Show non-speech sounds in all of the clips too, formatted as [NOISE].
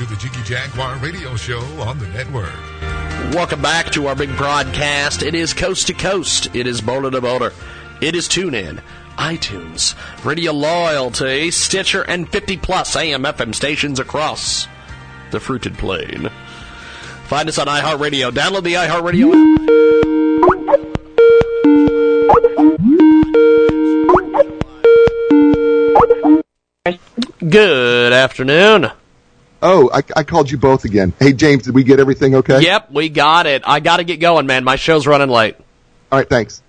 to the Jiggy Jaguar radio show on the network. Welcome back to our big broadcast. It is coast to coast. It is boulder to boulder. It is TuneIn, iTunes, Radio Loyalty, Stitcher, and 50 plus AM FM stations across the fruited plain. Find us on iHeartRadio. Download the iHeartRadio app. Good afternoon. Oh, I, I, called you both again. Hey, James, did we get everything okay? Yep, we got it. I got to get going, man. My show's running late. All right, thanks.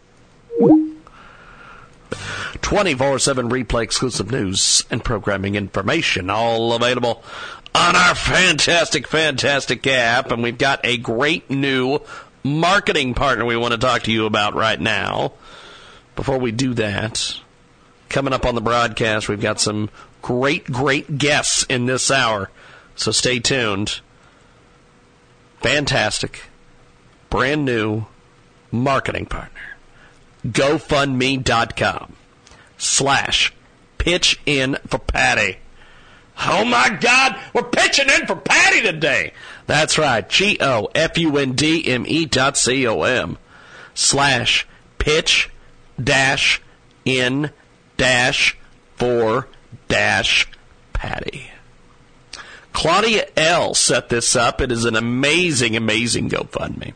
24 7 replay exclusive news and programming information, all available on our fantastic, fantastic app. And we've got a great new marketing partner we want to talk to you about right now. Before we do that, coming up on the broadcast, we've got some great, great guests in this hour. So stay tuned. Fantastic, brand new marketing partner. GoFundMe.com slash pitch in for Patty. Oh my God, we're pitching in for Patty today. That's right. G O F U N D M E dot C O M slash pitch dash in dash for dash Patty. Claudia L. set this up. It is an amazing, amazing GoFundMe.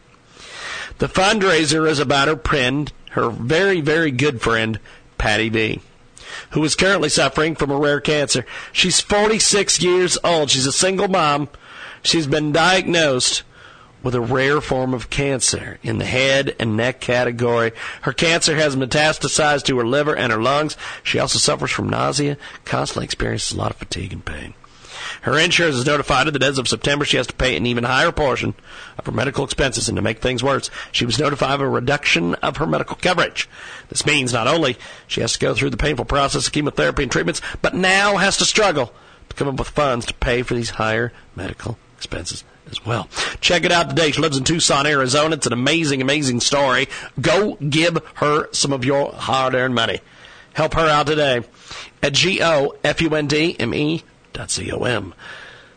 The fundraiser is about her friend, her very, very good friend, Patty B, who is currently suffering from a rare cancer. She's 46 years old. She's a single mom. She's been diagnosed with a rare form of cancer in the head and neck category. Her cancer has metastasized to her liver and her lungs. She also suffers from nausea, constantly experiences a lot of fatigue and pain. Her insurance is notified that as of September she has to pay an even higher portion of her medical expenses, and to make things worse, she was notified of a reduction of her medical coverage. This means not only she has to go through the painful process of chemotherapy and treatments, but now has to struggle to come up with funds to pay for these higher medical expenses as well. Check it out today. She lives in Tucson, Arizona. It's an amazing, amazing story. Go give her some of your hard-earned money. Help her out today at G O F U N D M E com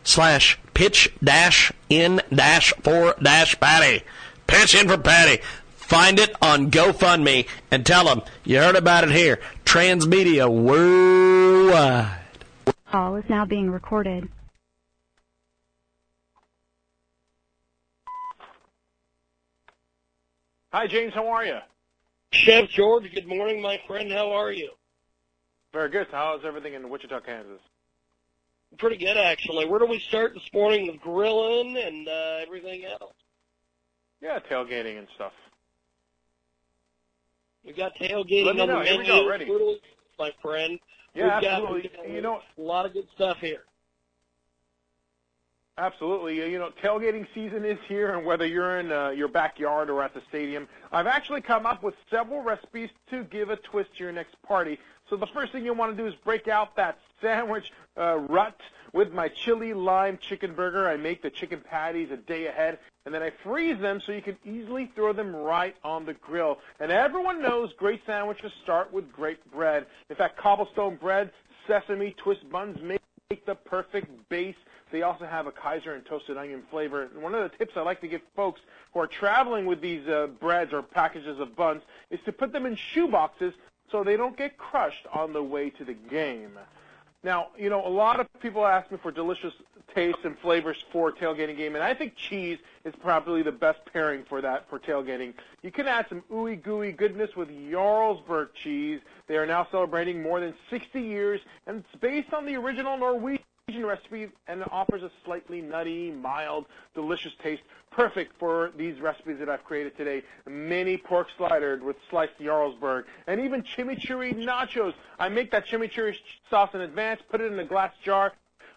slash pitch dash in dash for dash Patty. Pitch in for Patty. Find it on GoFundMe and tell them you heard about it here. Transmedia worldwide. Call is now being recorded. Hi, James. How are you? Chef George, good morning, my friend. How are you? Very good. How's everything in Wichita, Kansas? Pretty good actually. Where do we start this morning with grilling and uh, everything else? Yeah, tailgating and stuff. We got tailgating on know. the menu, go, ready. my friend. Yeah, We've absolutely. Got, got you know, a lot of good stuff here. Absolutely. You know, tailgating season is here, and whether you're in uh, your backyard or at the stadium, I've actually come up with several recipes to give a twist to your next party. So the first thing you want to do is break out that sandwich uh, rut with my chili lime chicken burger. I make the chicken patties a day ahead, and then I freeze them so you can easily throw them right on the grill. And everyone knows great sandwiches start with great bread. In fact, cobblestone bread, sesame twist buns make the perfect base. They also have a Kaiser and toasted onion flavor. And one of the tips I like to give folks who are traveling with these uh, breads or packages of buns is to put them in shoe boxes so they don't get crushed on the way to the game. Now, you know, a lot of people ask me for delicious tastes and flavors for tailgating game, and I think cheese is probably the best pairing for that for tailgating. You can add some ooey gooey goodness with Jarlsberg cheese. They are now celebrating more than 60 years, and it's based on the original Norwegian recipe and it offers a slightly nutty, mild, delicious taste. Perfect for these recipes that I've created today. Mini pork slider with sliced Jarlsberg and even chimichurri nachos. I make that chimichurri sauce in advance, put it in a glass jar,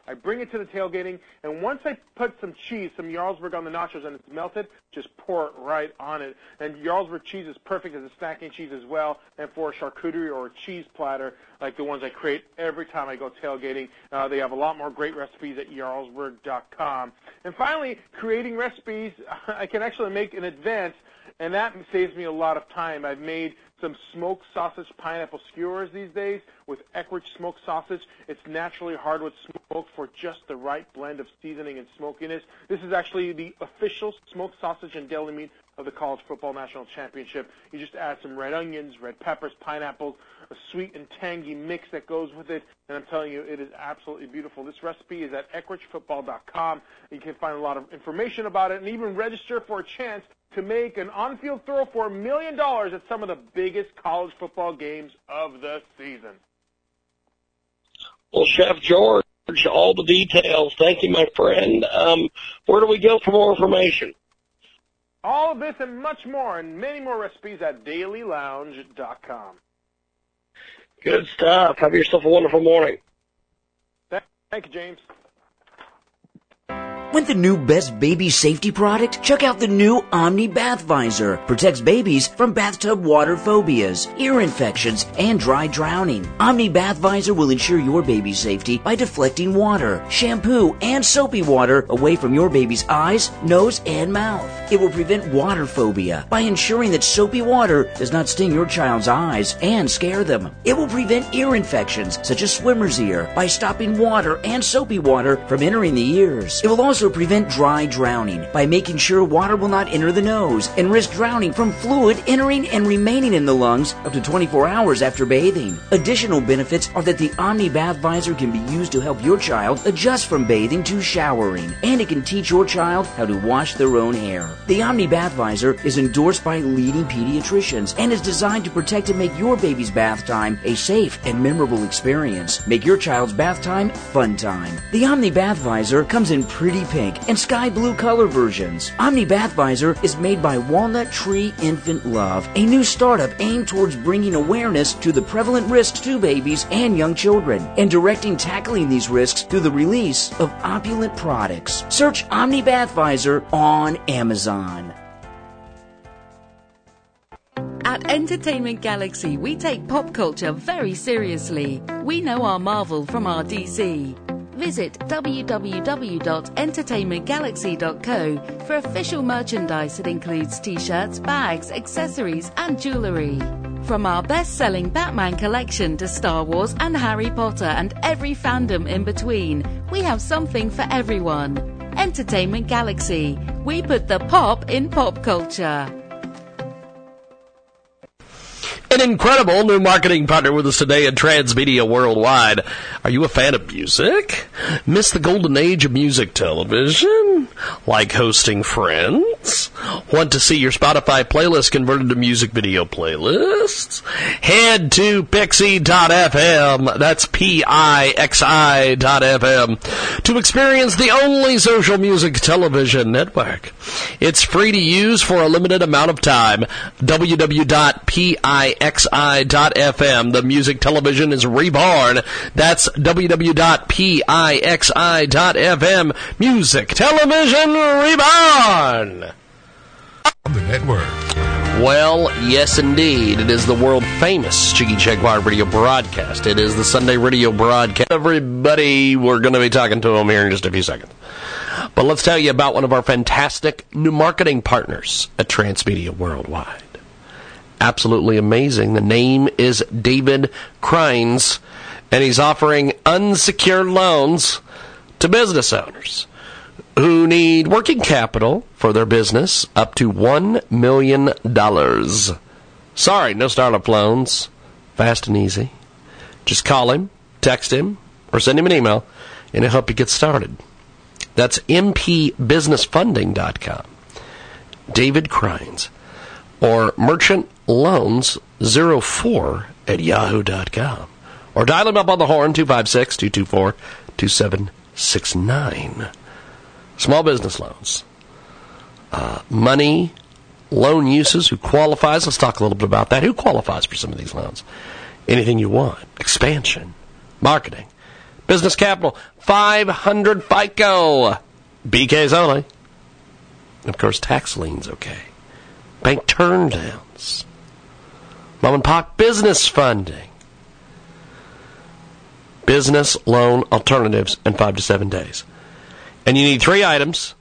I bring it to the tailgating, and once I put some cheese, some Jarlsberg on the nachos, and it's melted, just pour it right on it. And Jarlsberg cheese is perfect as a snacking cheese as well, and for a charcuterie or a cheese platter like the ones I create every time I go tailgating. Uh, they have a lot more great recipes at Jarlsberg.com. And finally, creating recipes [LAUGHS] I can actually make in advance and that saves me a lot of time. I've made some smoked sausage pineapple skewers these days with Eckrich smoked sausage. It's naturally hardwood smoked for just the right blend of seasoning and smokiness. This is actually the official smoked sausage and deli meat of the College Football National Championship. You just add some red onions, red peppers, pineapples, a sweet and tangy mix that goes with it, and I'm telling you, it is absolutely beautiful. This recipe is at EckrichFootball.com. You can find a lot of information about it and even register for a chance to make an on-field throw for a million dollars at some of the biggest college football games of the season. Well, Chef George, all the details. Thank you, my friend. Um, where do we go for more information? All of this and much more, and many more recipes at DailyLounge.com. Good stuff. Have yourself a wonderful morning. Thank you, James. Want the new best baby safety product? Check out the new Omni Bath Visor. Protects babies from bathtub water phobias, ear infections, and dry drowning. Omni Bath Visor will ensure your baby's safety by deflecting water, shampoo, and soapy water away from your baby's eyes, nose, and mouth. It will prevent water phobia by ensuring that soapy water does not sting your child's eyes and scare them. It will prevent ear infections such as swimmer's ear by stopping water and soapy water from entering the ears. It will also prevent dry drowning by making sure water will not enter the nose and risk drowning from fluid entering and remaining in the lungs up to 24 hours after bathing. Additional benefits are that the Omni Bath Visor can be used to help your child adjust from bathing to showering, and it can teach your child how to wash their own hair. The Omni Bath Visor is endorsed by leading pediatricians and is designed to protect and make your baby's bath time a safe and memorable experience. Make your child's bath time fun time. The Omni Bath Visor comes in pretty pink and sky blue color versions. Omni Bath Visor is made by Walnut Tree Infant Love, a new startup aimed towards bringing awareness to the prevalent risks to babies and young children and directing tackling these risks through the release of opulent products. Search Omni Bath Visor on Amazon. At Entertainment Galaxy, we take pop culture very seriously. We know our Marvel from our DC. Visit www.entertainmentgalaxy.co for official merchandise that includes t shirts, bags, accessories, and jewelry. From our best selling Batman collection to Star Wars and Harry Potter and every fandom in between, we have something for everyone. Entertainment Galaxy. We put the pop in pop culture. An incredible new marketing partner with us today at Transmedia Worldwide. Are you a fan of music? Miss the golden age of music television? Like hosting friends? Want to see your Spotify playlist converted to music video playlists? Head to pixi.fm, that's P-I-X-I dot FM, to experience the only social music television network. It's free to use for a limited amount of time. www.pixi www.pixi.fm. The music television is reborn. That's www.pixi.fm. Music television reborn. On the network. Well, yes, indeed. It is the world famous Jiggy Jaguar radio broadcast. It is the Sunday radio broadcast. Everybody, we're going to be talking to them here in just a few seconds. But let's tell you about one of our fantastic new marketing partners at Transmedia Worldwide absolutely amazing. The name is David Crines, and he's offering unsecured loans to business owners who need working capital for their business up to $1 million. Sorry, no startup loans. Fast and easy. Just call him, text him, or send him an email, and he'll help you get started. That's mpbusinessfunding.com. David Crines. Or merchant loans04 at yahoo.com. Or dial him up on the horn, 256 224 2769. Small business loans. Uh, money, loan uses, who qualifies. Let's talk a little bit about that. Who qualifies for some of these loans? Anything you want. Expansion, marketing, business capital, 500 FICO. BKs only. Of course, tax liens okay. Bank turndowns Mom and pop business funding. Business loan alternatives in five to seven days. And you need three items,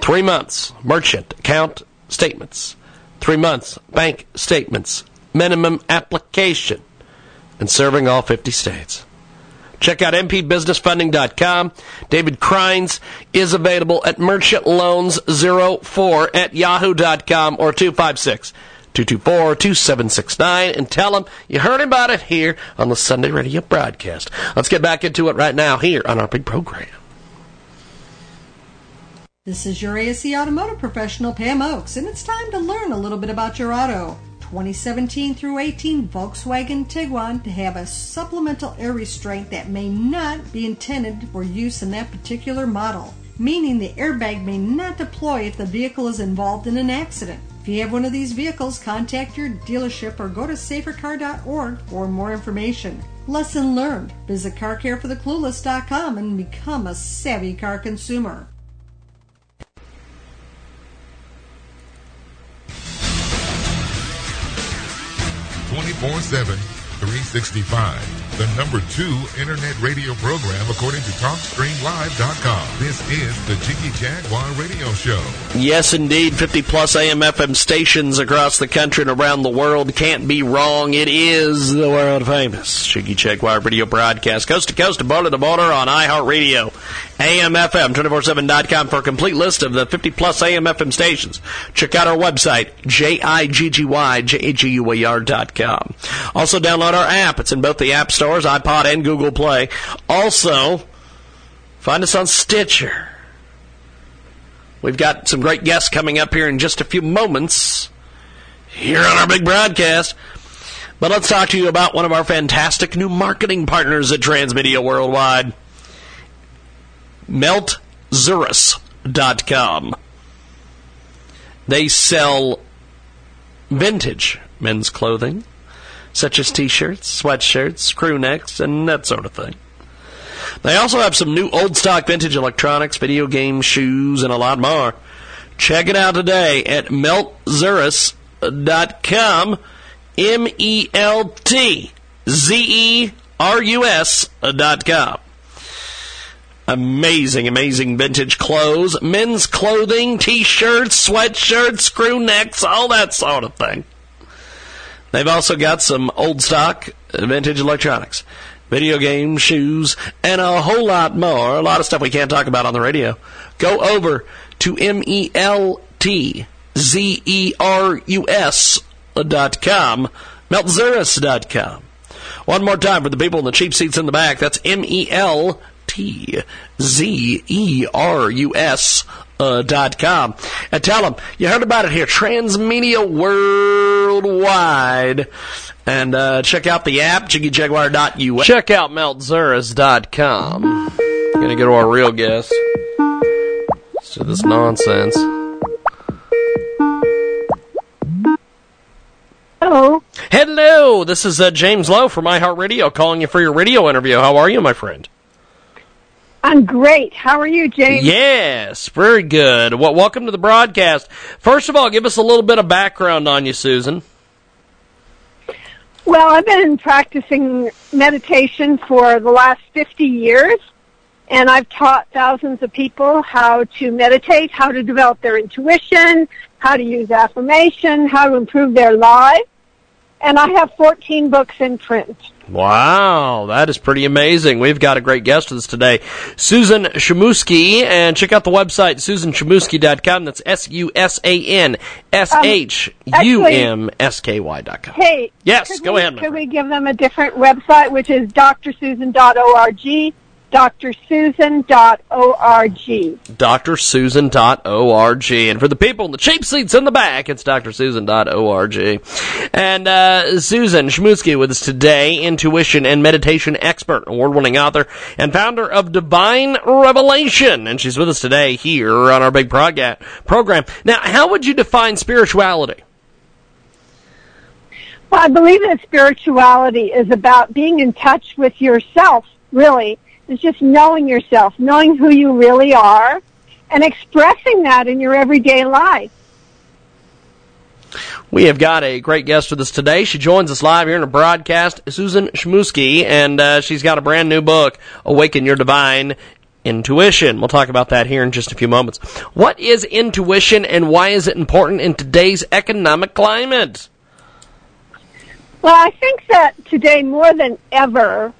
three months, merchant, account, statements, three months bank statements, minimum application, and serving all 50 states. Check out mpbusinessfunding.com. David Crines is available at merchantloans04 at yahoo.com or 256 224 2769 and tell them you heard about it here on the Sunday radio broadcast. Let's get back into it right now here on our big program. This is your ASC automotive professional, Pam Oakes, and it's time to learn a little bit about your auto. 2017 through 18 Volkswagen Tiguan to have a supplemental air restraint that may not be intended for use in that particular model, meaning the airbag may not deploy if the vehicle is involved in an accident. If you have one of these vehicles, contact your dealership or go to safercar.org for more information. Lesson learned. Visit carcarefortheclueless.com and become a savvy car consumer. 24 7, 365. The number two internet radio program according to TalkStreamLive.com. This is the Jiggy Jaguar Radio Show. Yes, indeed. 50 plus AM FM stations across the country and around the world can't be wrong. It is the world famous Jiggy Jaguar Radio broadcast, coast to coast, border to border on iHeartRadio, AM FM, 247.com for a complete list of the 50 plus AMFM stations. Check out our website, J-I-G-G-Y-J-A-G-U-A-R.com. Also download our app. It's in both the App Stores, iPod, and Google Play. Also, find us on Stitcher. We've got some great guests coming up here in just a few moments here on our big broadcast. But let's talk to you about one of our fantastic new marketing partners at Transmedia Worldwide. MeltZerus.com. They sell vintage men's clothing, such as t-shirts, sweatshirts, crew necks, and that sort of thing. They also have some new old stock vintage electronics, video games, shoes, and a lot more. Check it out today at meltzerus.com. M E L T Z E R U S dot com. Amazing, amazing vintage clothes, men's clothing, t-shirts, sweatshirts, crew necks, all that sort of thing. They've also got some old stock vintage electronics, video games, shoes, and a whole lot more. A lot of stuff we can't talk about on the radio. Go over to M E L T Z E R U S dot com, meltzerus dot com. One more time for the people in the cheap seats in the back. That's M E L T Z E R U S uh, dot com. And tell them you heard about it here, Transmedia Worldwide. And uh, check out the app, jiggyjaguar.us. Check out meltzerus.com. Gonna get to our real guest. Let's do this nonsense. Hello. Hello, this is uh, James Lowe from iHeartRadio calling you for your radio interview. How are you, my friend? I'm great. How are you, James? Yes, very good. Well, welcome to the broadcast. First of all, give us a little bit of background on you, Susan. Well, I've been practicing meditation for the last 50 years, and I've taught thousands of people how to meditate, how to develop their intuition, how to use affirmation, how to improve their lives. And I have 14 books in print. Wow, that is pretty amazing. We've got a great guest with us today, Susan Shamusky, and check out the website, susanshamusky.com. That's S-U-S-A-N-S-H-U-M-S-K-Y dot com. Hey. Yes, go we, ahead, Could we give them a different website, which is drsusan.org, drsusan.org. drsusan.org. And for the people in the cheap seats in the back, it's drsusan.org. And uh, Susan Shmusky with us today, intuition and meditation expert, award-winning author, and founder of Divine Revelation. And she's with us today here on our big proga- program. Now, how would you define spirituality? Well, I believe that spirituality is about being in touch with yourself, really. It's just knowing yourself, knowing who you really are, and expressing that in your everyday life. We have got a great guest with us today. She joins us live here in a broadcast, Susan Shmusky, and uh, she's got a brand new book, Awaken Your Divine intuition. We'll talk about that here in just a few moments. What is intuition and why is it important in today's economic climate? Well, I think that today more than ever,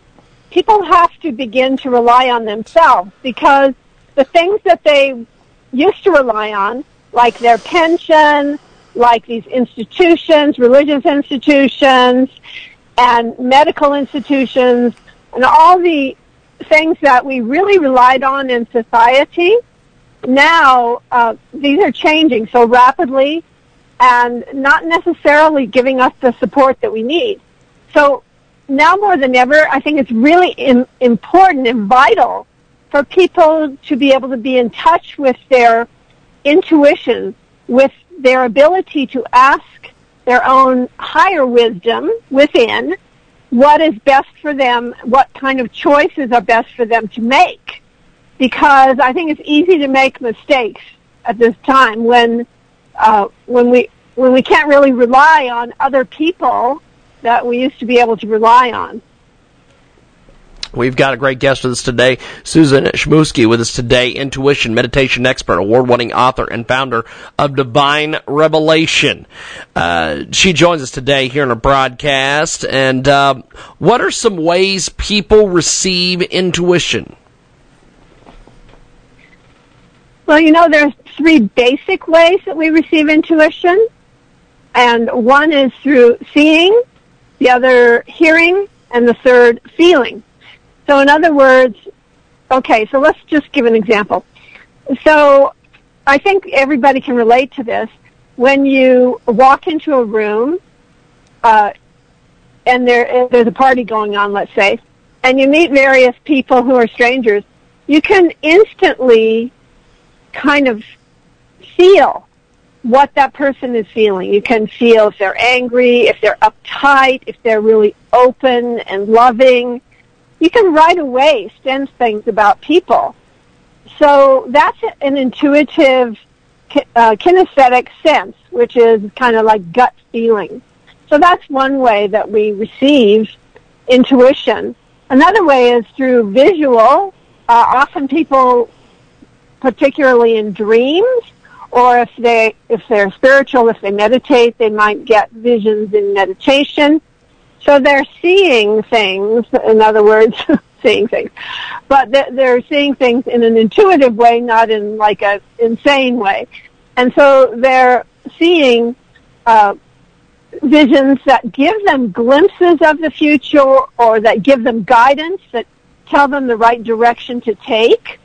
people have to begin to rely on themselves because the things that they used to rely on, like their pension, like these institutions, religious institutions, and medical institutions, and all the things that we really relied on in society, now uh, these are changing so rapidly and not necessarily giving us the support that we need. So now more than ever, I think it's really in, important and vital for people to be able to be in touch with their intuition, with their ability to ask their own higher wisdom within what is best for them, what kind of choices are best for them to make. Because I think it's easy to make mistakes at this time when uh, when we when we can't really rely on other people that we used to be able to rely on. We've got a great guest with us today, Susan Shmusky, with us today, intuition meditation expert, award-winning author, and founder of Divine Revelation. Uh, she joins us today here in a broadcast. And uh, what are some ways people receive intuition? Well, you know, there's three basic ways that we receive intuition, and one is through seeing, the other hearing, and the third feeling. So in other words, okay, so let's just give an example. So I think everybody can relate to this. When you walk into a room, uh, and there there's a party going on, let's say, and you meet various people who are strangers, you can instantly kind of feel what that person is feeling. You can feel if they're angry, if they're uptight, if they're really open and loving you can right away sense things about people. So that's an intuitive uh, kinesthetic sense, which is kind of like gut feeling. So that's one way that we receive intuition. Another way is through visual. Uh, often people, particularly in dreams, or if they if they're spiritual, if they meditate, they might get visions in meditation. So they're seeing things, in other words, [LAUGHS] seeing things, but they're seeing things in an intuitive way, not in like a insane way. And so they're seeing uh, visions that give them glimpses of the future or that give them guidance that tell them the right direction to take.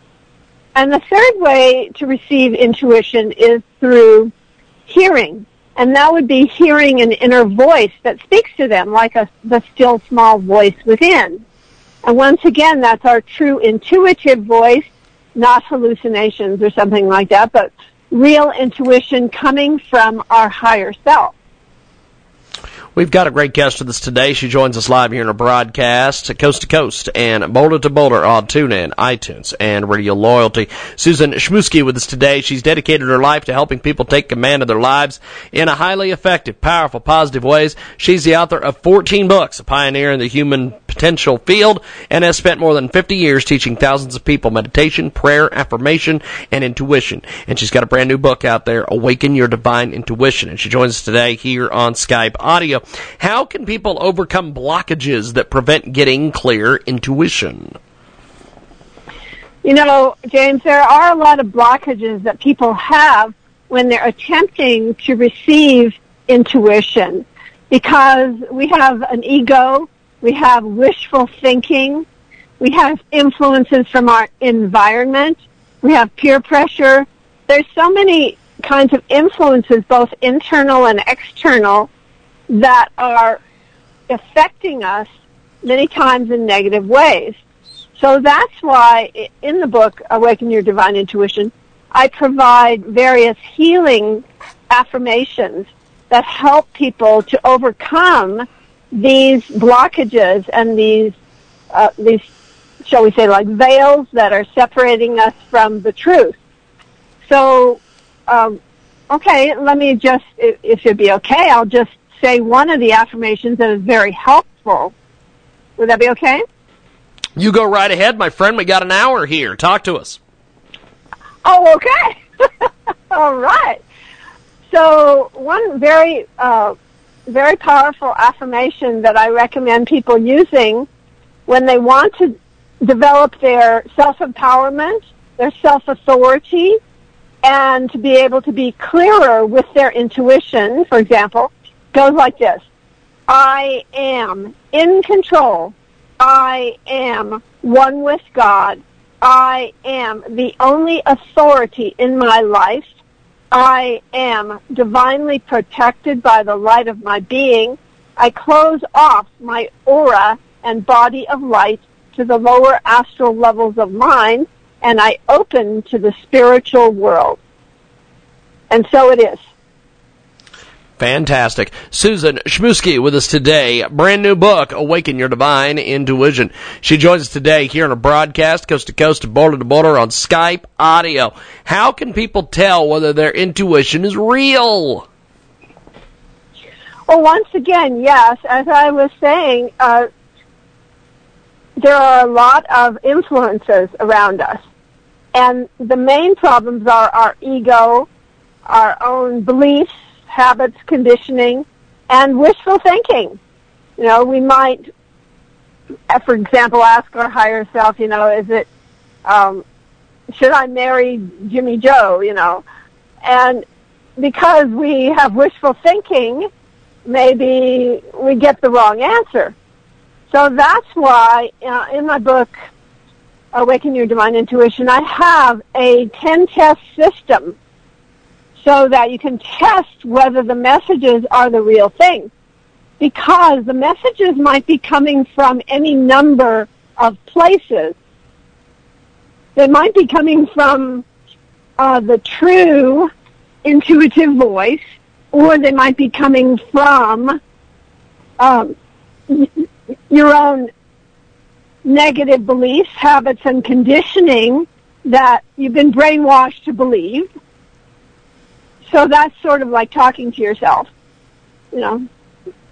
And the third way to receive intuition is through hearing. And that would be hearing an inner voice that speaks to them like a, the still small voice within. And once again, that's our true intuitive voice, not hallucinations or something like that, but real intuition coming from our higher self. We've got a great guest with us today. She joins us live here in a broadcast, coast to coast and boulder to boulder on TuneIn, iTunes, and Radio Loyalty. Susan Shmusky with us today. She's dedicated her life to helping people take command of their lives in a highly effective, powerful, positive ways. She's the author of 14 books, a pioneer in the human potential field, and has spent more than 50 years teaching thousands of people meditation, prayer, affirmation, and intuition. And she's got a brand new book out there, Awaken Your Divine Intuition. And she joins us today here on Skype Audio. How can people overcome blockages that prevent getting clear intuition? You know, James, there are a lot of blockages that people have when they're attempting to receive intuition because we have an ego, we have wishful thinking, we have influences from our environment, we have peer pressure. There's so many kinds of influences, both internal and external, that are affecting us many times in negative ways. So that's why in the book, Awaken Your Divine Intuition, I provide various healing affirmations that help people to overcome these blockages and these, uh, these, shall we say, like veils that are separating us from the truth. So, um, okay, let me just, if, if it'd be okay, I'll just say one of the affirmations that is very helpful. Would that be okay? You go right ahead, my friend. We got an hour here. Talk to us. Oh, okay. [LAUGHS] All right. So one very, uh, very powerful affirmation that I recommend people using when they want to develop their self-empowerment, their self-authority, and to be able to be clearer with their intuition, for example, goes like this. I am in control. I am one with God. I am the only authority in my life. I am divinely protected by the light of my being. I close off my aura and body of light to the lower astral levels of mind and I open to the spiritual world. And so it is. Fantastic. Susan Schmusky with us today. Brand new book, Awaken Your Divine Intuition. She joins us today here on a broadcast, coast to coast, border to border on Skype audio. How can people tell whether their intuition is real? Well, once again, yes, as I was saying, uh, there are a lot of influences around us. And the main problems are our ego, our own beliefs, habits, conditioning, and wishful thinking. You know, we might, uh, for example, ask our higher self, you know, is it, um, should I marry Jimmy Joe, you know? And because we have wishful thinking, maybe we get the wrong answer. So that's why uh, in my book, Awaken Your Divine Intuition, I have a 10 test system so that you can test whether the messages are the real thing. Because the messages might be coming from any number of places. They might be coming from uh, the true intuitive voice, or they might be coming from um, your own negative beliefs, habits, and conditioning that you've been brainwashed to believe. So that's sort of like talking to yourself. You know,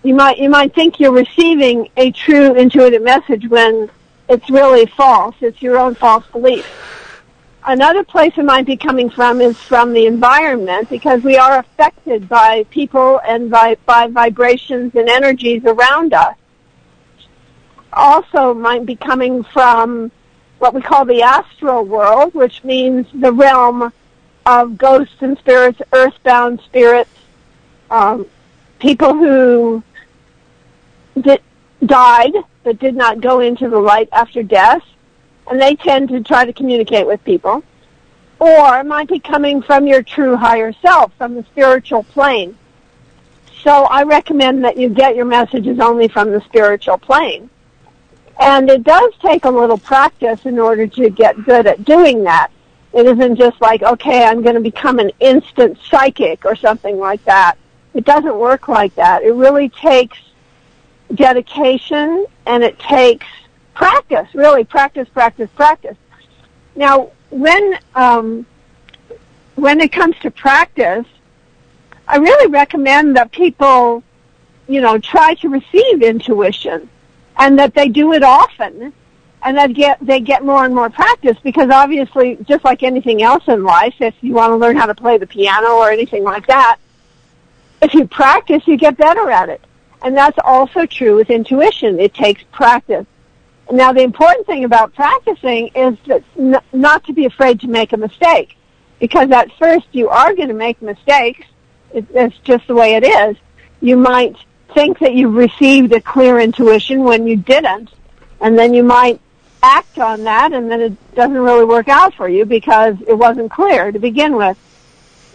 you might you might think you're receiving a true intuitive message when it's really false. It's your own false belief. Another place it might be coming from is from the environment because we are affected by people and by, by vibrations and energies around us also might be coming from what we call the astral world, which means the realm of ghosts and spirits, earthbound spirits, um, people who did, died but did not go into the light after death, and they tend to try to communicate with people. Or it might be coming from your true higher self, from the spiritual plane. So I recommend that you get your messages only from the spiritual plane. And it does take a little practice in order to get good at doing that. It isn't just like, okay, I'm going to become an instant psychic or something like that. It doesn't work like that. It really takes dedication and it takes practice, really practice, practice, practice. Now, when um, when it comes to practice, I really recommend that people, you know, try to receive intuition and that they do it often and that get they get more and more practice because obviously just like anything else in life if you want to learn how to play the piano or anything like that if you practice you get better at it. And that's also true with intuition. It takes practice. Now the important thing about practicing is that n- not to be afraid to make a mistake because at first you are going to make mistakes. It, it's just the way it is. You might think that you've received a clear intuition when you didn't, and then you might act on that and then it doesn't really work out for you because it wasn't clear to begin with.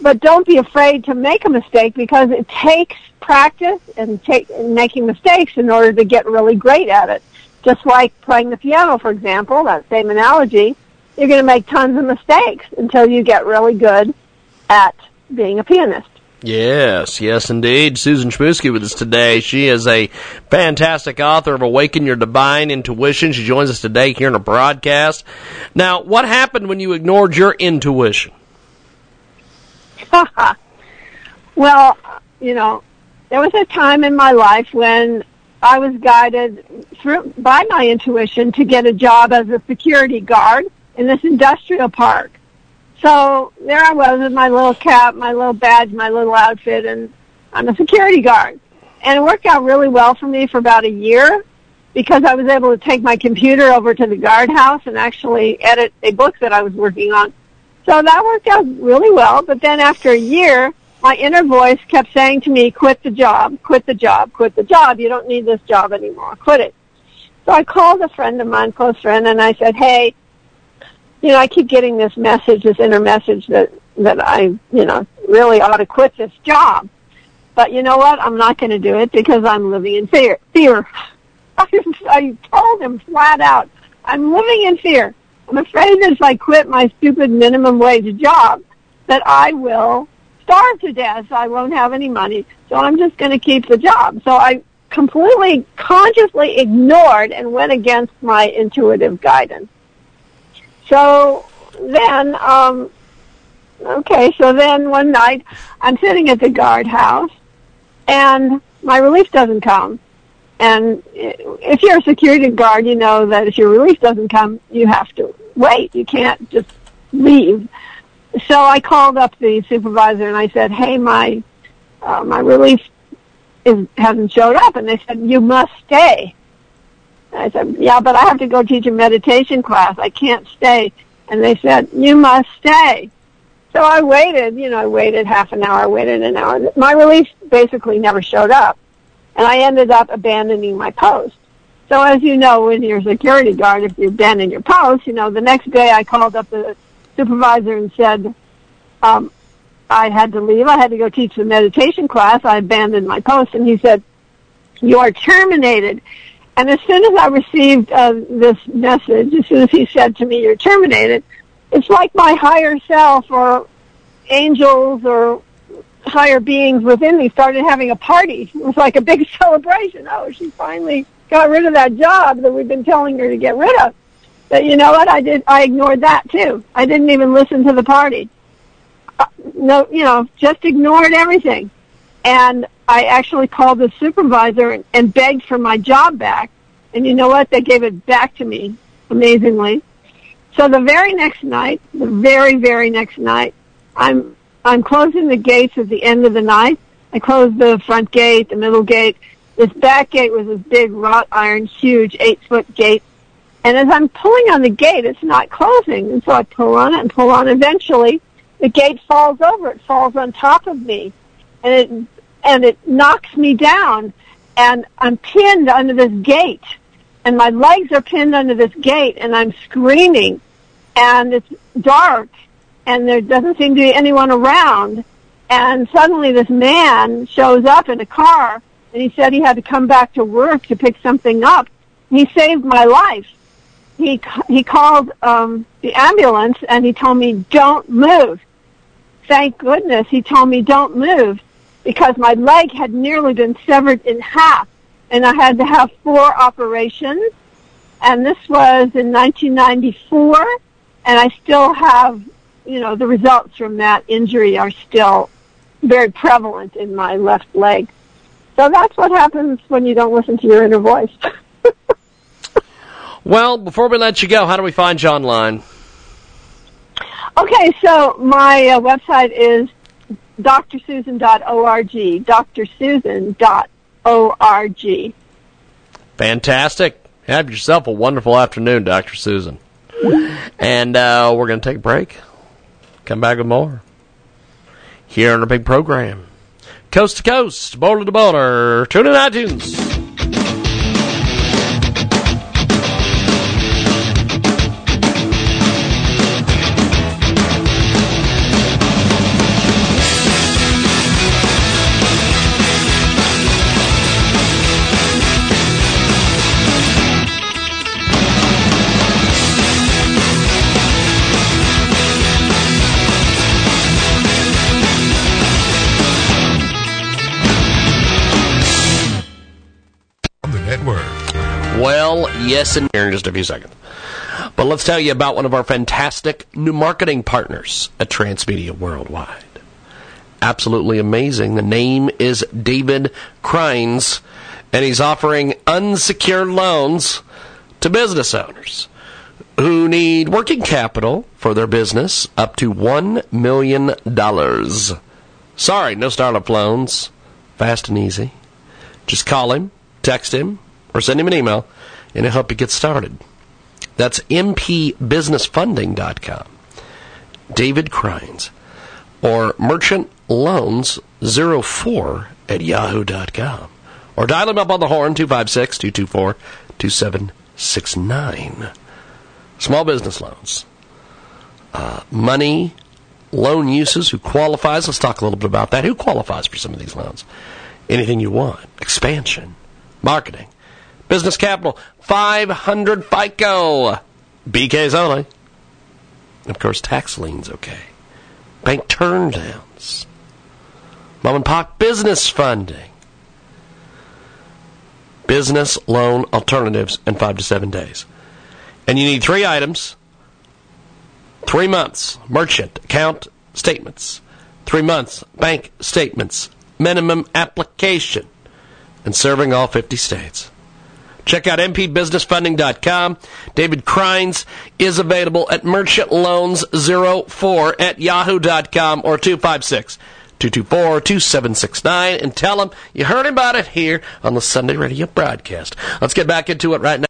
But don't be afraid to make a mistake because it takes practice and, take, making mistakes in order to get really great at it. Just like playing the piano, for example, that same analogy, you're going to make tons of mistakes until you get really good at being a pianist. Yes, yes, indeed. Susan Schmusky with us today. She is a fantastic author of Awaken Your Divine Intuition. She joins us today here in a broadcast. Now, what happened when you ignored your intuition? [LAUGHS] well, you know, there was a time in my life when I was guided through by my intuition to get a job as a security guard in this industrial park. So there I was with my little cap, my little badge, my little outfit, and I'm a security guard. And it worked out really well for me for about a year because I was able to take my computer over to the guardhouse and actually edit a book that I was working on. So that worked out really well. But then after a year, my inner voice kept saying to me, quit the job, quit the job, quit the job. You don't need this job anymore. Quit it. So I called a friend of mine, close friend, and I said, hey, you know, I keep getting this message, this inner message that, that I, you know, really ought to quit this job. But you know what? I'm not going to do it because I'm living in fear. Fear. [LAUGHS] I, I told him flat out, I'm living in fear. I'm afraid that if I quit my stupid minimum wage job, that I will starve to death. I won't have any money. So I'm just going to keep the job. So I completely consciously ignored and went against my intuitive guidance. So then, um, okay, so then one night I'm sitting at the guardhouse and my relief doesn't come. And if you're a security guard, you know that if your relief doesn't come, you have to wait. You can't just leave. So I called up the supervisor and I said, "Hey, my uh, my relief is, hasn't showed up," and they said, "You must stay." I said, "Yeah, but I have to go teach a meditation class. I can't stay." And they said, "You must stay." So I waited. You know, I waited half an hour. I waited an hour. My release basically never showed up, and I ended up abandoning my post. So as you know, when you're a security guard, if you abandon your post, you know, the next day I called up the supervisor and said um, I had to leave. I had to go teach the meditation class. I abandoned my post, and he said, "You are terminated." And as soon as I received uh, this message, as soon as he said to me, "You're terminated," it's like my higher self or angels or higher beings within me started having a party. It was like a big [LAUGHS] celebration. Oh, she finally got rid of that job that we've been telling her to get rid of. But you know what? I did. I ignored that too. I didn't even listen to the party. Uh, no, you know, just ignored everything. And I actually called the supervisor and, begged for my job back. And you know what? They gave it back to me, amazingly. So the very next night, the very very next night, I'm I'm closing the gates at the end of the night. I closed the front gate, the middle gate. This back gate was this big wrought iron, huge eight foot gate and as I'm pulling on the gate, it's not closing. And so I pull on it and pull on. Eventually, the gate falls over. It falls on top of me, and it and it knocks me down. And I'm pinned under this gate, and my legs are pinned under this gate, and I'm screaming. And it's dark, and there doesn't seem to be anyone around. And suddenly, this man shows up in a car, and he said he had to come back to work to pick something up. He saved my life he he called um, the ambulance and he told me don't move. Thank goodness he told me don't move because my leg had nearly been severed in half and I had to have four operations and this was in 1994 and I still have you know the results from that injury are still very prevalent in my left leg. So that's what happens when you don't listen to your inner voice. [LAUGHS] Well, before we let you go, how do we find you online? Okay, so my uh, website is drsusan.org, drsusan.org. Fantastic. Have yourself a wonderful afternoon, Dr. Susan. And uh, we're going to take a break. Come back with more here on our big program. Coast to coast, border to border, tune in iTunes. Yes, and here in just a few seconds. But let's tell you about one of our fantastic new marketing partners at Transmedia Worldwide. Absolutely amazing. The name is David Crines, and he's offering unsecured loans to business owners who need working capital for their business up to $1 million. Sorry, no startup loans. Fast and easy. Just call him, text him, or send him an email, and he'll help you get started. That's mpbusinessfunding.com. David Crines. Or merchantloans04 at yahoo.com. Or dial him up on the horn, 256 224 2769. Small business loans. Uh, money, loan uses, who qualifies. Let's talk a little bit about that. Who qualifies for some of these loans? Anything you want. Expansion, marketing, business capital, 500 FICO. BK's only. Of course, tax liens okay. Bank turndowns. Mom and pop business funding. Business loan alternatives in five to seven days. And you need three items, three months merchant account statements, three months bank statements, minimum application, and serving all 50 states. Check out mpbusinessfunding.com. David Crines is available at merchantloans04 at yahoo.com or 256 224 2769 and tell him you heard about it here on the Sunday radio broadcast. Let's get back into it right now.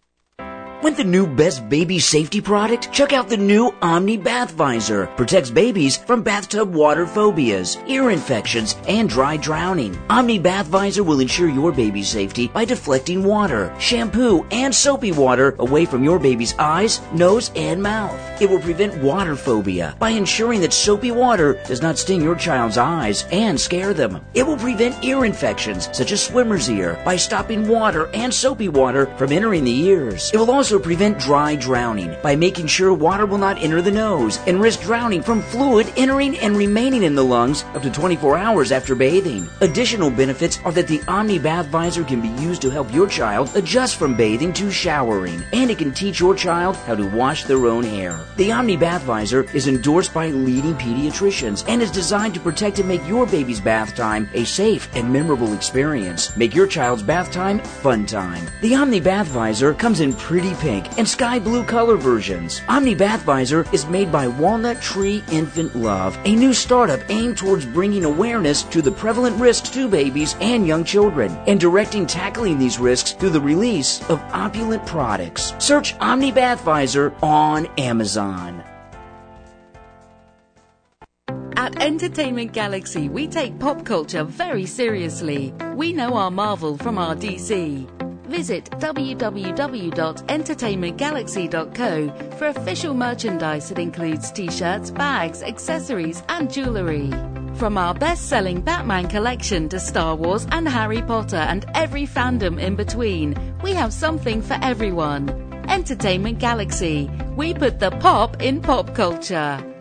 Want the new best baby safety product? Check out the new Omni Bath Visor. Protects babies from bathtub water phobias, ear infections, and dry drowning. Omni Bath Visor will ensure your baby's safety by deflecting water, shampoo, and soapy water away from your baby's eyes, nose, and mouth. It will prevent water phobia by ensuring that soapy water does not sting your child's eyes and scare them. It will prevent ear infections such as swimmer's ear by stopping water and soapy water from entering the ears. It will also prevent dry drowning by making sure water will not enter the nose and risk drowning from fluid entering and remaining in the lungs up to 24 hours after bathing. Additional benefits are that the Omni Bath Visor can be used to help your child adjust from bathing to showering, and it can teach your child how to wash their own hair. The Omni Bath Visor is endorsed by leading pediatricians and is designed to protect and make your baby's bath time a safe and memorable experience. Make your child's bath time fun time. The Omni Bath Visor comes in pretty pink and sky blue color versions. Omni Bath Visor is made by Walnut Tree Infant Love, a new startup aimed towards bringing awareness to the prevalent risks to babies and young children and directing tackling these risks through the release of opulent products. Search Omni Bath Visor on Amazon. At Entertainment Galaxy, we take pop culture very seriously. We know our Marvel from our DC. Visit www.entertainmentgalaxy.co for official merchandise that includes t shirts, bags, accessories, and jewellery. From our best selling Batman collection to Star Wars and Harry Potter and every fandom in between, we have something for everyone. Entertainment Galaxy. We put the pop in pop culture.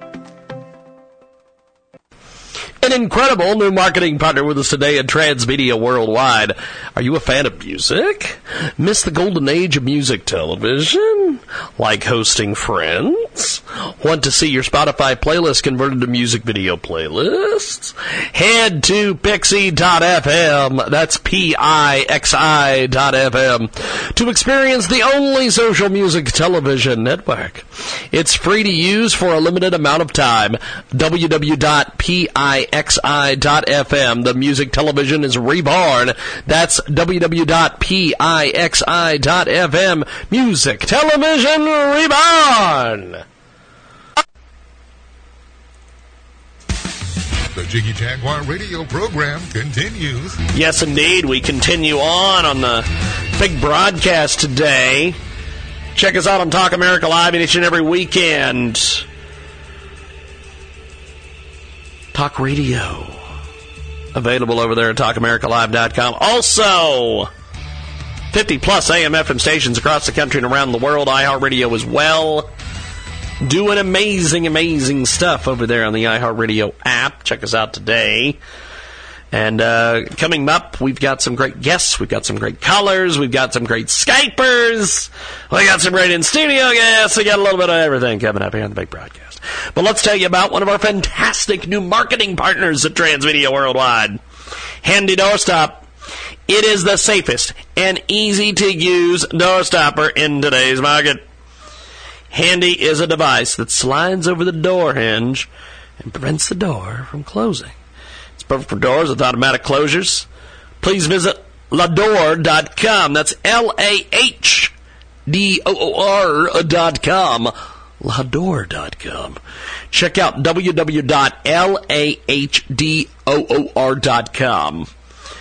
An incredible new marketing partner with us today at Transmedia Worldwide. Are you a fan of music? Miss the golden age of music television? Like hosting friends? Want to see your Spotify playlist converted to music video playlists? Head to pixi.fm, that's P-I-X-I dot FM, to experience the only social music television network. It's free to use for a limited amount of time. www.pixi.fm. The music television is reborn. That's www.pixi.fm. Music television reborn. The Jiggy Jaguar radio program continues. Yes, indeed. We continue on on the big broadcast today. Check us out on Talk America Live each and every weekend. Talk Radio. Available over there at TalkAmericaLive.com. Also, 50 plus AM FM stations across the country and around the world. iHeartRadio as well. Doing amazing, amazing stuff over there on the iHeartRadio app. Check us out today. And uh, coming up, we've got some great guests. We've got some great callers. We've got some great Skypers. We got some great in studio guests. We got a little bit of everything coming up here on the big broadcast. But let's tell you about one of our fantastic new marketing partners at Transmedia Worldwide. Handy Doorstop. It is the safest and easy to use door stopper in today's market. Handy is a device that slides over the door hinge and prevents the door from closing. Perfect for doors with automatic closures. Please visit lahdoor.com. That's L A H D O O R dot com. Lahdoor.com. Check out www.lahdOOR.com.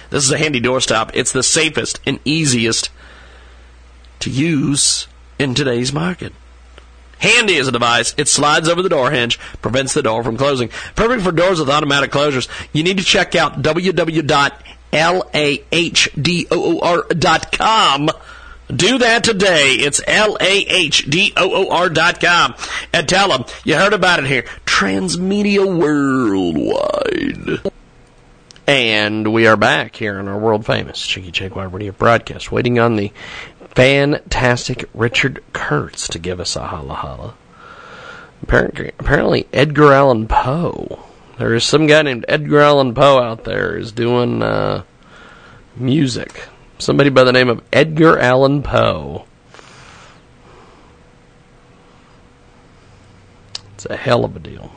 This is a handy doorstop. It's the safest and easiest to use in today's market. Handy as a device, it slides over the door hinge, prevents the door from closing. Perfect for doors with automatic closures. You need to check out www.lahdOOR.com. Do that today. It's L-A-H-D-O-O-R dot com. And tell them you heard about it here. Transmedia Worldwide. And we are back here on our world famous Jiggy Jaguar Radio broadcast, waiting on the fantastic Richard Kurtz to give us a holla holla. Apparently, Edgar Allan Poe. There is some guy named Edgar Allan Poe out there is doing uh, music. Somebody by the name of Edgar Allan Poe. It's a hell of a deal.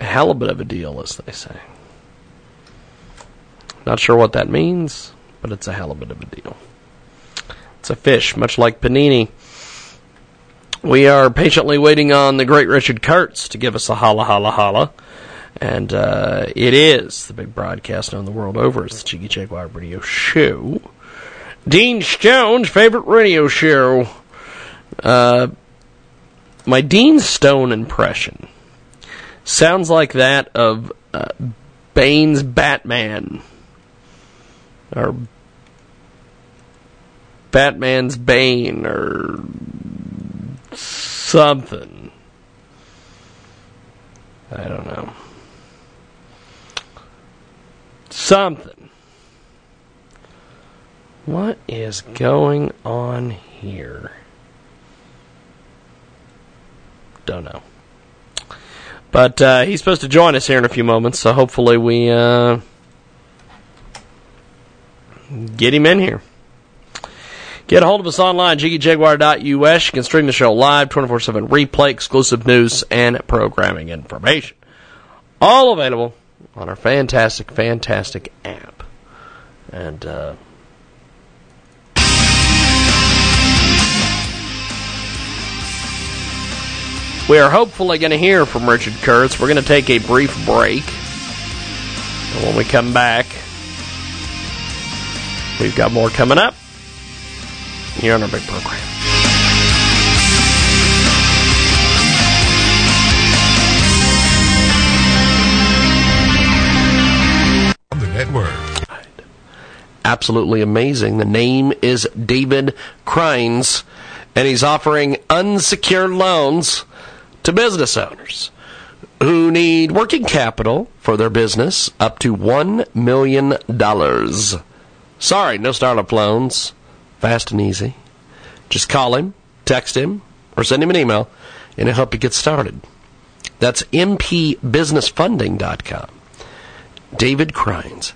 A hell of a deal, as they say. Not sure what that means, but it's a hell of a bit of a deal. It's a fish, much like panini. We are patiently waiting on the great Richard Kurtz to give us a holla holla holla. And uh, it is the big broadcast on the world over. It's the Jiggy Jaguar Radio Show. Dean Stone's favorite radio show. Uh, my Dean Stone impression sounds like that of uh, Bane's Batman. Or Batman's Bane, or something. I don't know. Something. What is going on here? Don't know. But uh, he's supposed to join us here in a few moments, so hopefully we uh, get him in here. Get a hold of us online, jiggyjaguar.us. You can stream the show live, 24 7 replay, exclusive news, and programming information. All available on our fantastic, fantastic app. And, uh, we are hopefully going to hear from Richard Kurtz. We're going to take a brief break. And when we come back, we've got more coming up here on our big program. On the network. Absolutely amazing. The name is David Crines, and he's offering unsecured loans to business owners who need working capital for their business up to $1 million. Sorry, no startup loans. Fast and easy. Just call him, text him, or send him an email, and he'll help you get started. That's mpbusinessfunding.com. David Crines.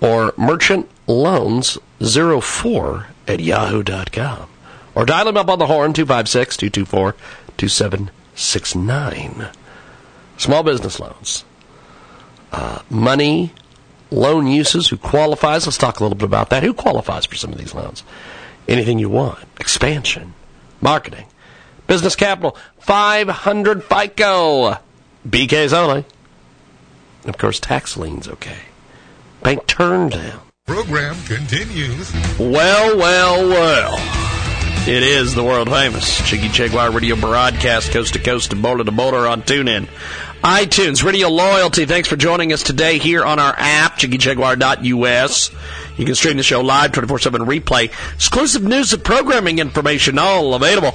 Or merchantloans04 at yahoo.com. Or dial him up on the horn, 256 224 2769. Small business loans. Uh, money, loan uses, who qualifies. Let's talk a little bit about that. Who qualifies for some of these loans? Anything you want. Expansion, marketing, business capital, 500 FICO. BK's only. Of course, tax liens okay. Bank turn down. Program continues. Well, well, well. It is the world famous Jiggy Jaguar Radio broadcast coast to coast and border to border on TuneIn. iTunes, Radio Loyalty, thanks for joining us today here on our app, JiggyJaguar.us. You can stream the show live, 24-7 replay. Exclusive news and programming information all available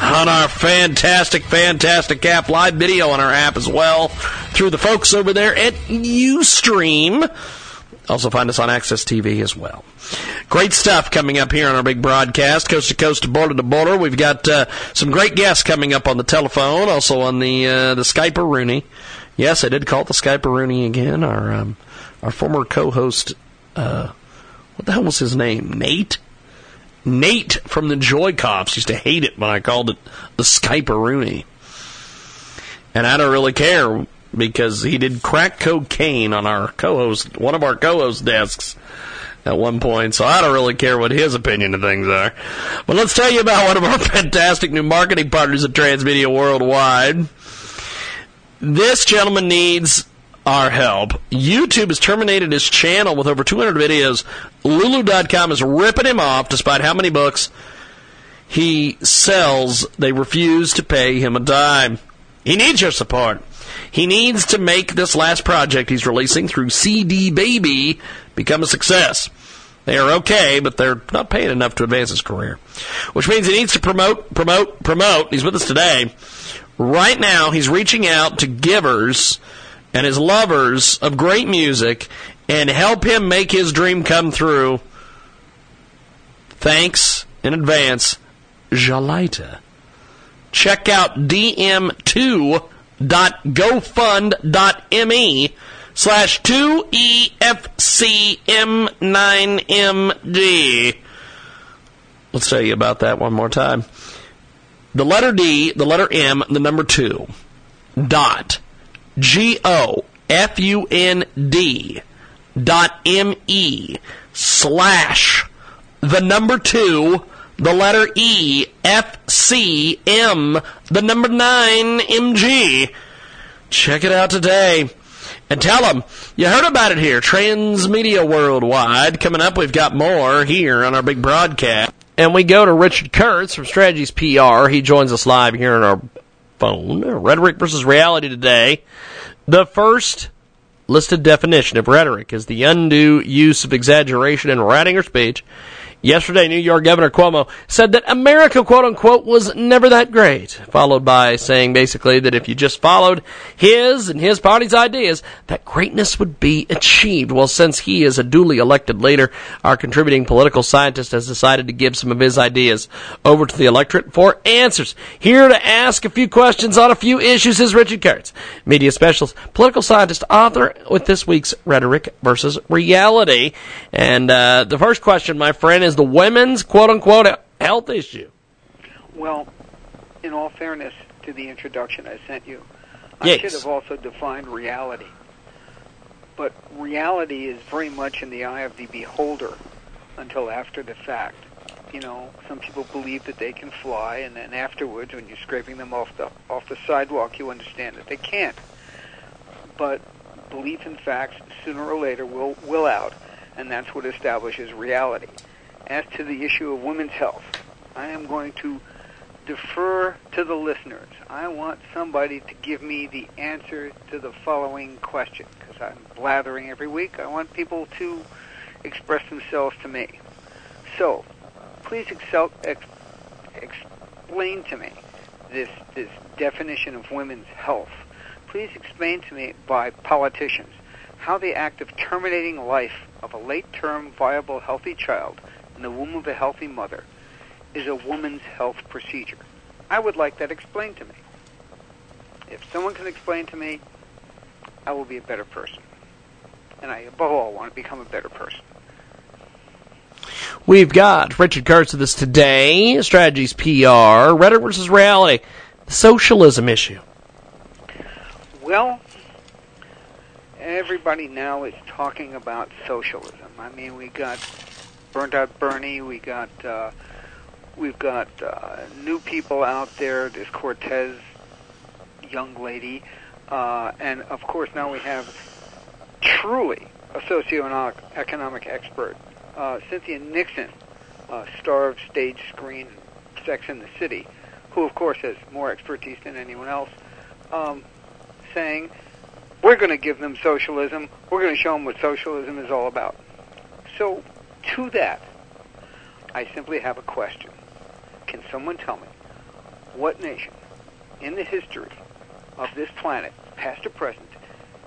on our fantastic, fantastic app. Live video on our app as well through the folks over there at Ustream. Also find us on Access TV as well. Great stuff coming up here on our big broadcast, coast to coast, border to border. We've got uh, some great guests coming up on the telephone, also on the uh, the Skype Rooney. Yes, I did call it the Skype Rooney again. Our um, our former co-host, uh, what the hell was his name? Nate. Nate from the Joy Cops used to hate it when I called it the Skype Rooney. And I don't really care because he did crack cocaine on our co-host, one of our co-host desks at one point, so I don't really care what his opinion of things are. But let's tell you about one of our [LAUGHS] fantastic new marketing partners at Transmedia Worldwide. This gentleman needs our help. YouTube has terminated his channel with over 200 videos. Lulu.com is ripping him off despite how many books he sells. They refuse to pay him a dime. He needs your support. He needs to make this last project he's releasing through CD Baby become a success. They are okay, but they're not paying enough to advance his career. Which means he needs to promote, promote, promote. He's with us today. Right now, he's reaching out to givers and his lovers of great music and help him make his dream come through. Thanks in advance, Jalaita. Check out dm2.gofund.me slash E 2EFCM9MD. Let's tell you about that one more time. The letter D, the letter M, the number 2, dot G O F U N D dot M E slash the number 2, the letter E, F C M, the number 9 M G. Check it out today. And tell them you heard about it here. Transmedia Worldwide. Coming up, we've got more here on our big broadcast. And we go to Richard Kurtz from Strategies PR. He joins us live here on our phone. Rhetoric versus reality today. The first listed definition of rhetoric is the undue use of exaggeration in writing or speech. Yesterday, New York Governor Cuomo said that America, quote unquote, was never that great, followed by saying basically that if you just followed his and his party's ideas, that greatness would be achieved. Well, since he is a duly elected leader, our contributing political scientist has decided to give some of his ideas over to the electorate for answers. Here to ask a few questions on a few issues is Richard Kurtz, media specialist, political scientist, author with this week's Rhetoric versus Reality. And uh, the first question, my friend, is the women's quote unquote health issue. Well, in all fairness to the introduction I sent you, I Yes. should have also defined reality. But reality is very much in the eye of the beholder until after the fact. You know, some people believe that they can fly, and then afterwards, when you're scraping them off the off the sidewalk, you understand that they can't. But belief in facts sooner or later will will out, and that's what establishes reality. As to the issue of women's health, I am going to defer to the listeners. I want somebody to give me the answer to the following question because I'm blathering every week. I want people to express themselves to me. So, please excel, ex, explain to me this this definition of women's health. Please explain to me by politicians how the act of terminating life of a late-term viable healthy child in the womb of a healthy mother is a woman's health procedure. I would like that explained to me. If someone can explain to me, I will be a better person. And I, above all, want to become a better person. We've got Richard Kurtz with us today, Strategies PR, Rhetoric versus Reality, the socialism issue. Well, everybody now is talking about socialism. I mean, we got burnt out Bernie. We got uh, we've got uh, new people out there. This Cortez young lady, uh, and of course now we have truly a socioeconomic expert, uh, Cynthia Nixon, uh, star of stage, screen, Sex in the City, who of course has more expertise than anyone else, um, saying we're going to give them socialism. We're going to show them what socialism is all about. So, to that, I simply have a question. Can someone tell me what nation in the history of this planet, past or present,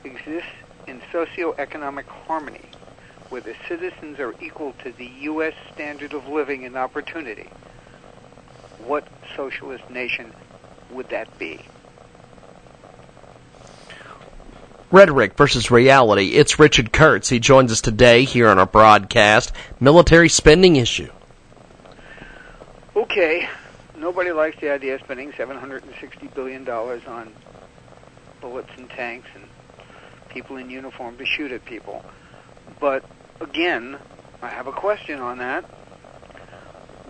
exists in socioeconomic harmony where the citizens are equal to the U.S. standard of living and opportunity? What socialist nation would that be? Rhetoric versus reality. It's Richard Kurtz. He joins us today here on our broadcast. Military spending issue. Okay, nobody likes the idea of spending $760 billion on bullets and tanks and people in uniform to shoot at people. But again, I have a question on that.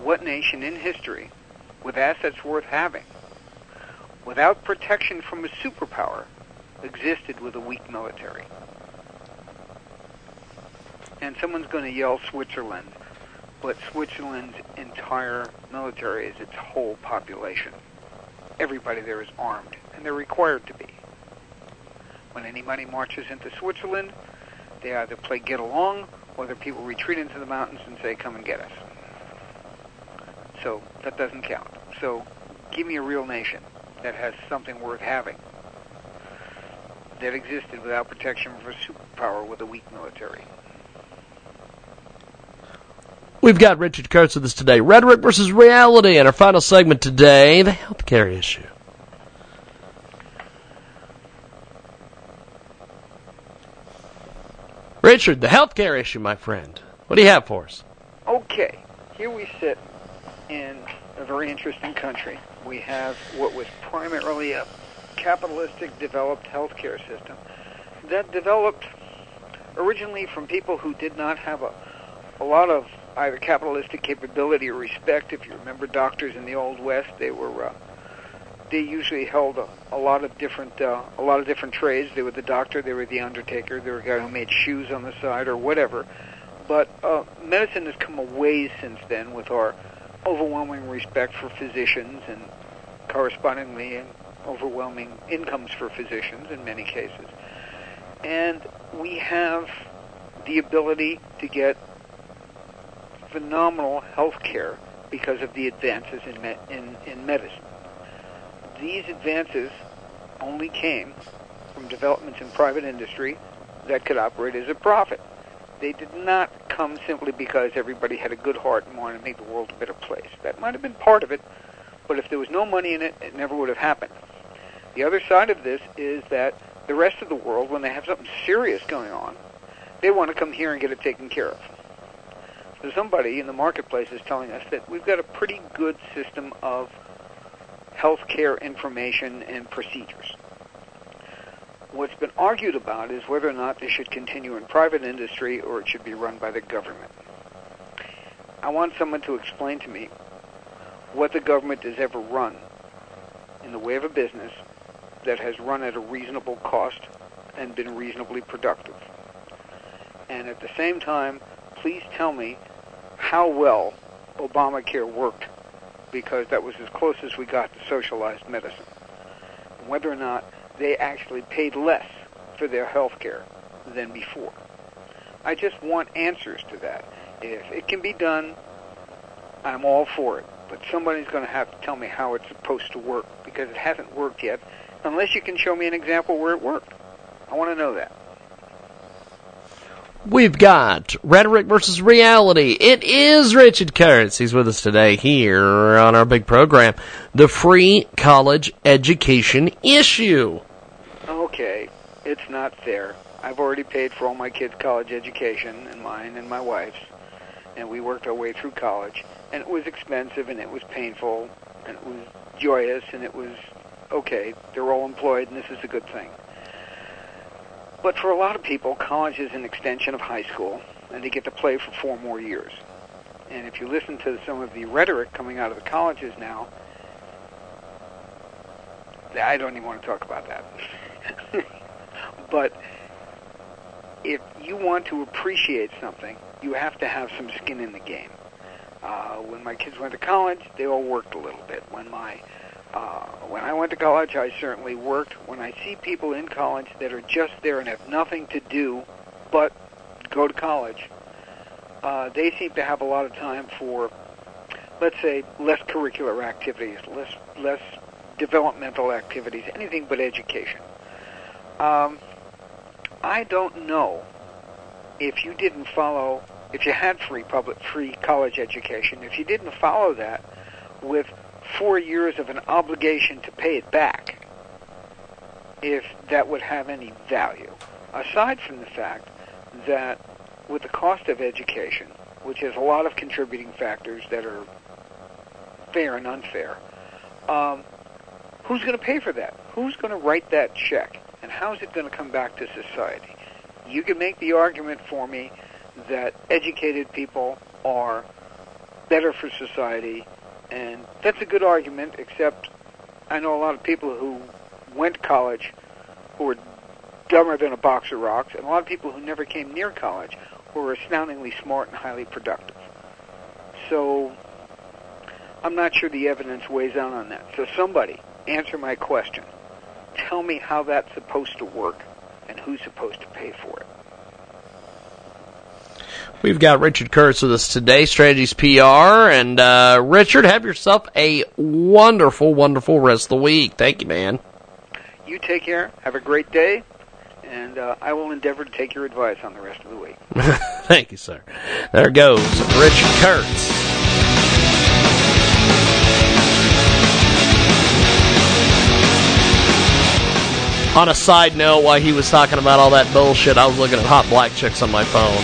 What nation in history, with assets worth having, without protection from a superpower, existed with a weak military? And someone's going to yell Switzerland, but Switzerland's entire military is its whole population. Everybody there is armed, and they're required to be. When anybody marches into Switzerland, they either play get along or the people retreat into the mountains and say, come and get us. So that doesn't count. So give me a real nation that has something worth having that existed without protection from a superpower with a weak military. We've got Richard Kurtz with us today. Rhetoric versus reality, and our final segment today, the healthcare issue. Richard, the healthcare issue, my friend. What do you have for us? Okay, here we sit in a very interesting country. We have what was primarily a capitalistic developed healthcare system that developed originally from people who did not have a, a lot of either capitalistic capability or respect. If you remember doctors in the Old West, they were uh, they usually held a, a lot of different uh, a lot of different trades. They were the doctor, they were the undertaker, they were a guy who made shoes on the side or whatever. But uh, medicine has come a ways since then with our overwhelming respect for physicians and correspondingly overwhelming incomes for physicians in many cases. And we have the ability to get phenomenal health care because of the advances in, me- in, in medicine. These advances only came from developments in private industry that could operate as a profit. They did not come simply because everybody had a good heart and wanted to make the world a better place. That might have been part of it, but if there was no money in it, it never would have happened. The other side of this is that the rest of the world, when they have something serious going on, they want to come here and get it taken care of. So somebody in the marketplace is telling us that we've got a pretty good system of healthcare information and procedures. What's been argued about is whether or not this should continue in private industry or it should be run by the government. I want someone to explain to me what the government has ever run in the way of a business that has run at a reasonable cost and been reasonably productive. And at the same time, please tell me how well Obamacare worked because that was as close as we got to socialized medicine. Whether or not they actually paid less for their health care than before. I just want answers to that. If it can be done, I'm all for it. But somebody's going to have to tell me how it's supposed to work because it hasn't worked yet unless you can show me an example where it worked. I want to know that. We've got rhetoric versus reality. It is Richard Kurtz. He's with us today here on our big program, the free college education issue. Okay, it's not fair. I've already paid for all my kids' college education, and mine and my wife's, and we worked our way through college, and it was expensive, and it was painful, and it was joyous, and it was okay. They're all employed, and this is a good thing. But for a lot of people, college is an extension of high school, and they get to play for four more years. And if you listen to some of the rhetoric coming out of the colleges now, I don't even want to talk about that. [LAUGHS] but if you want to appreciate something, you have to have some skin in the game. Uh, when my kids went to college, they all worked a little bit. When my uh, when I went to college, I certainly worked. When I see people in college that are just there and have nothing to do but go to college, uh, they seem to have a lot of time for, let's say, less curricular activities, less less developmental activities, anything but education. Um, I don't know if you didn't follow, if you had free public, free college education, if you didn't follow that with four years of an obligation to pay it back, if that would have any value, aside from the fact that with the cost of education, which has a lot of contributing factors that are fair and unfair, um, who's going to pay for that? Who's going to write that check? And how is it going to come back to society? You can make the argument for me that educated people are better for society, and that's a good argument, except I know a lot of people who went to college who were dumber than a box of rocks, and a lot of people who never came near college who were astoundingly smart and highly productive. So I'm not sure the evidence weighs out on that. So somebody answer my question. Tell me how that's supposed to work and who's supposed to pay for it. We've got Richard Kurtz with us today, Strategies PR. And uh, Richard, have yourself a wonderful, wonderful rest of the week. Thank you, man. You take care. Have a great day. And uh, I will endeavor to take your advice on the rest of the week. [LAUGHS] Thank you, sir. There goes Richard Kurtz. On a side note, while he was talking about all that bullshit, I was looking at hot black chicks on my phone.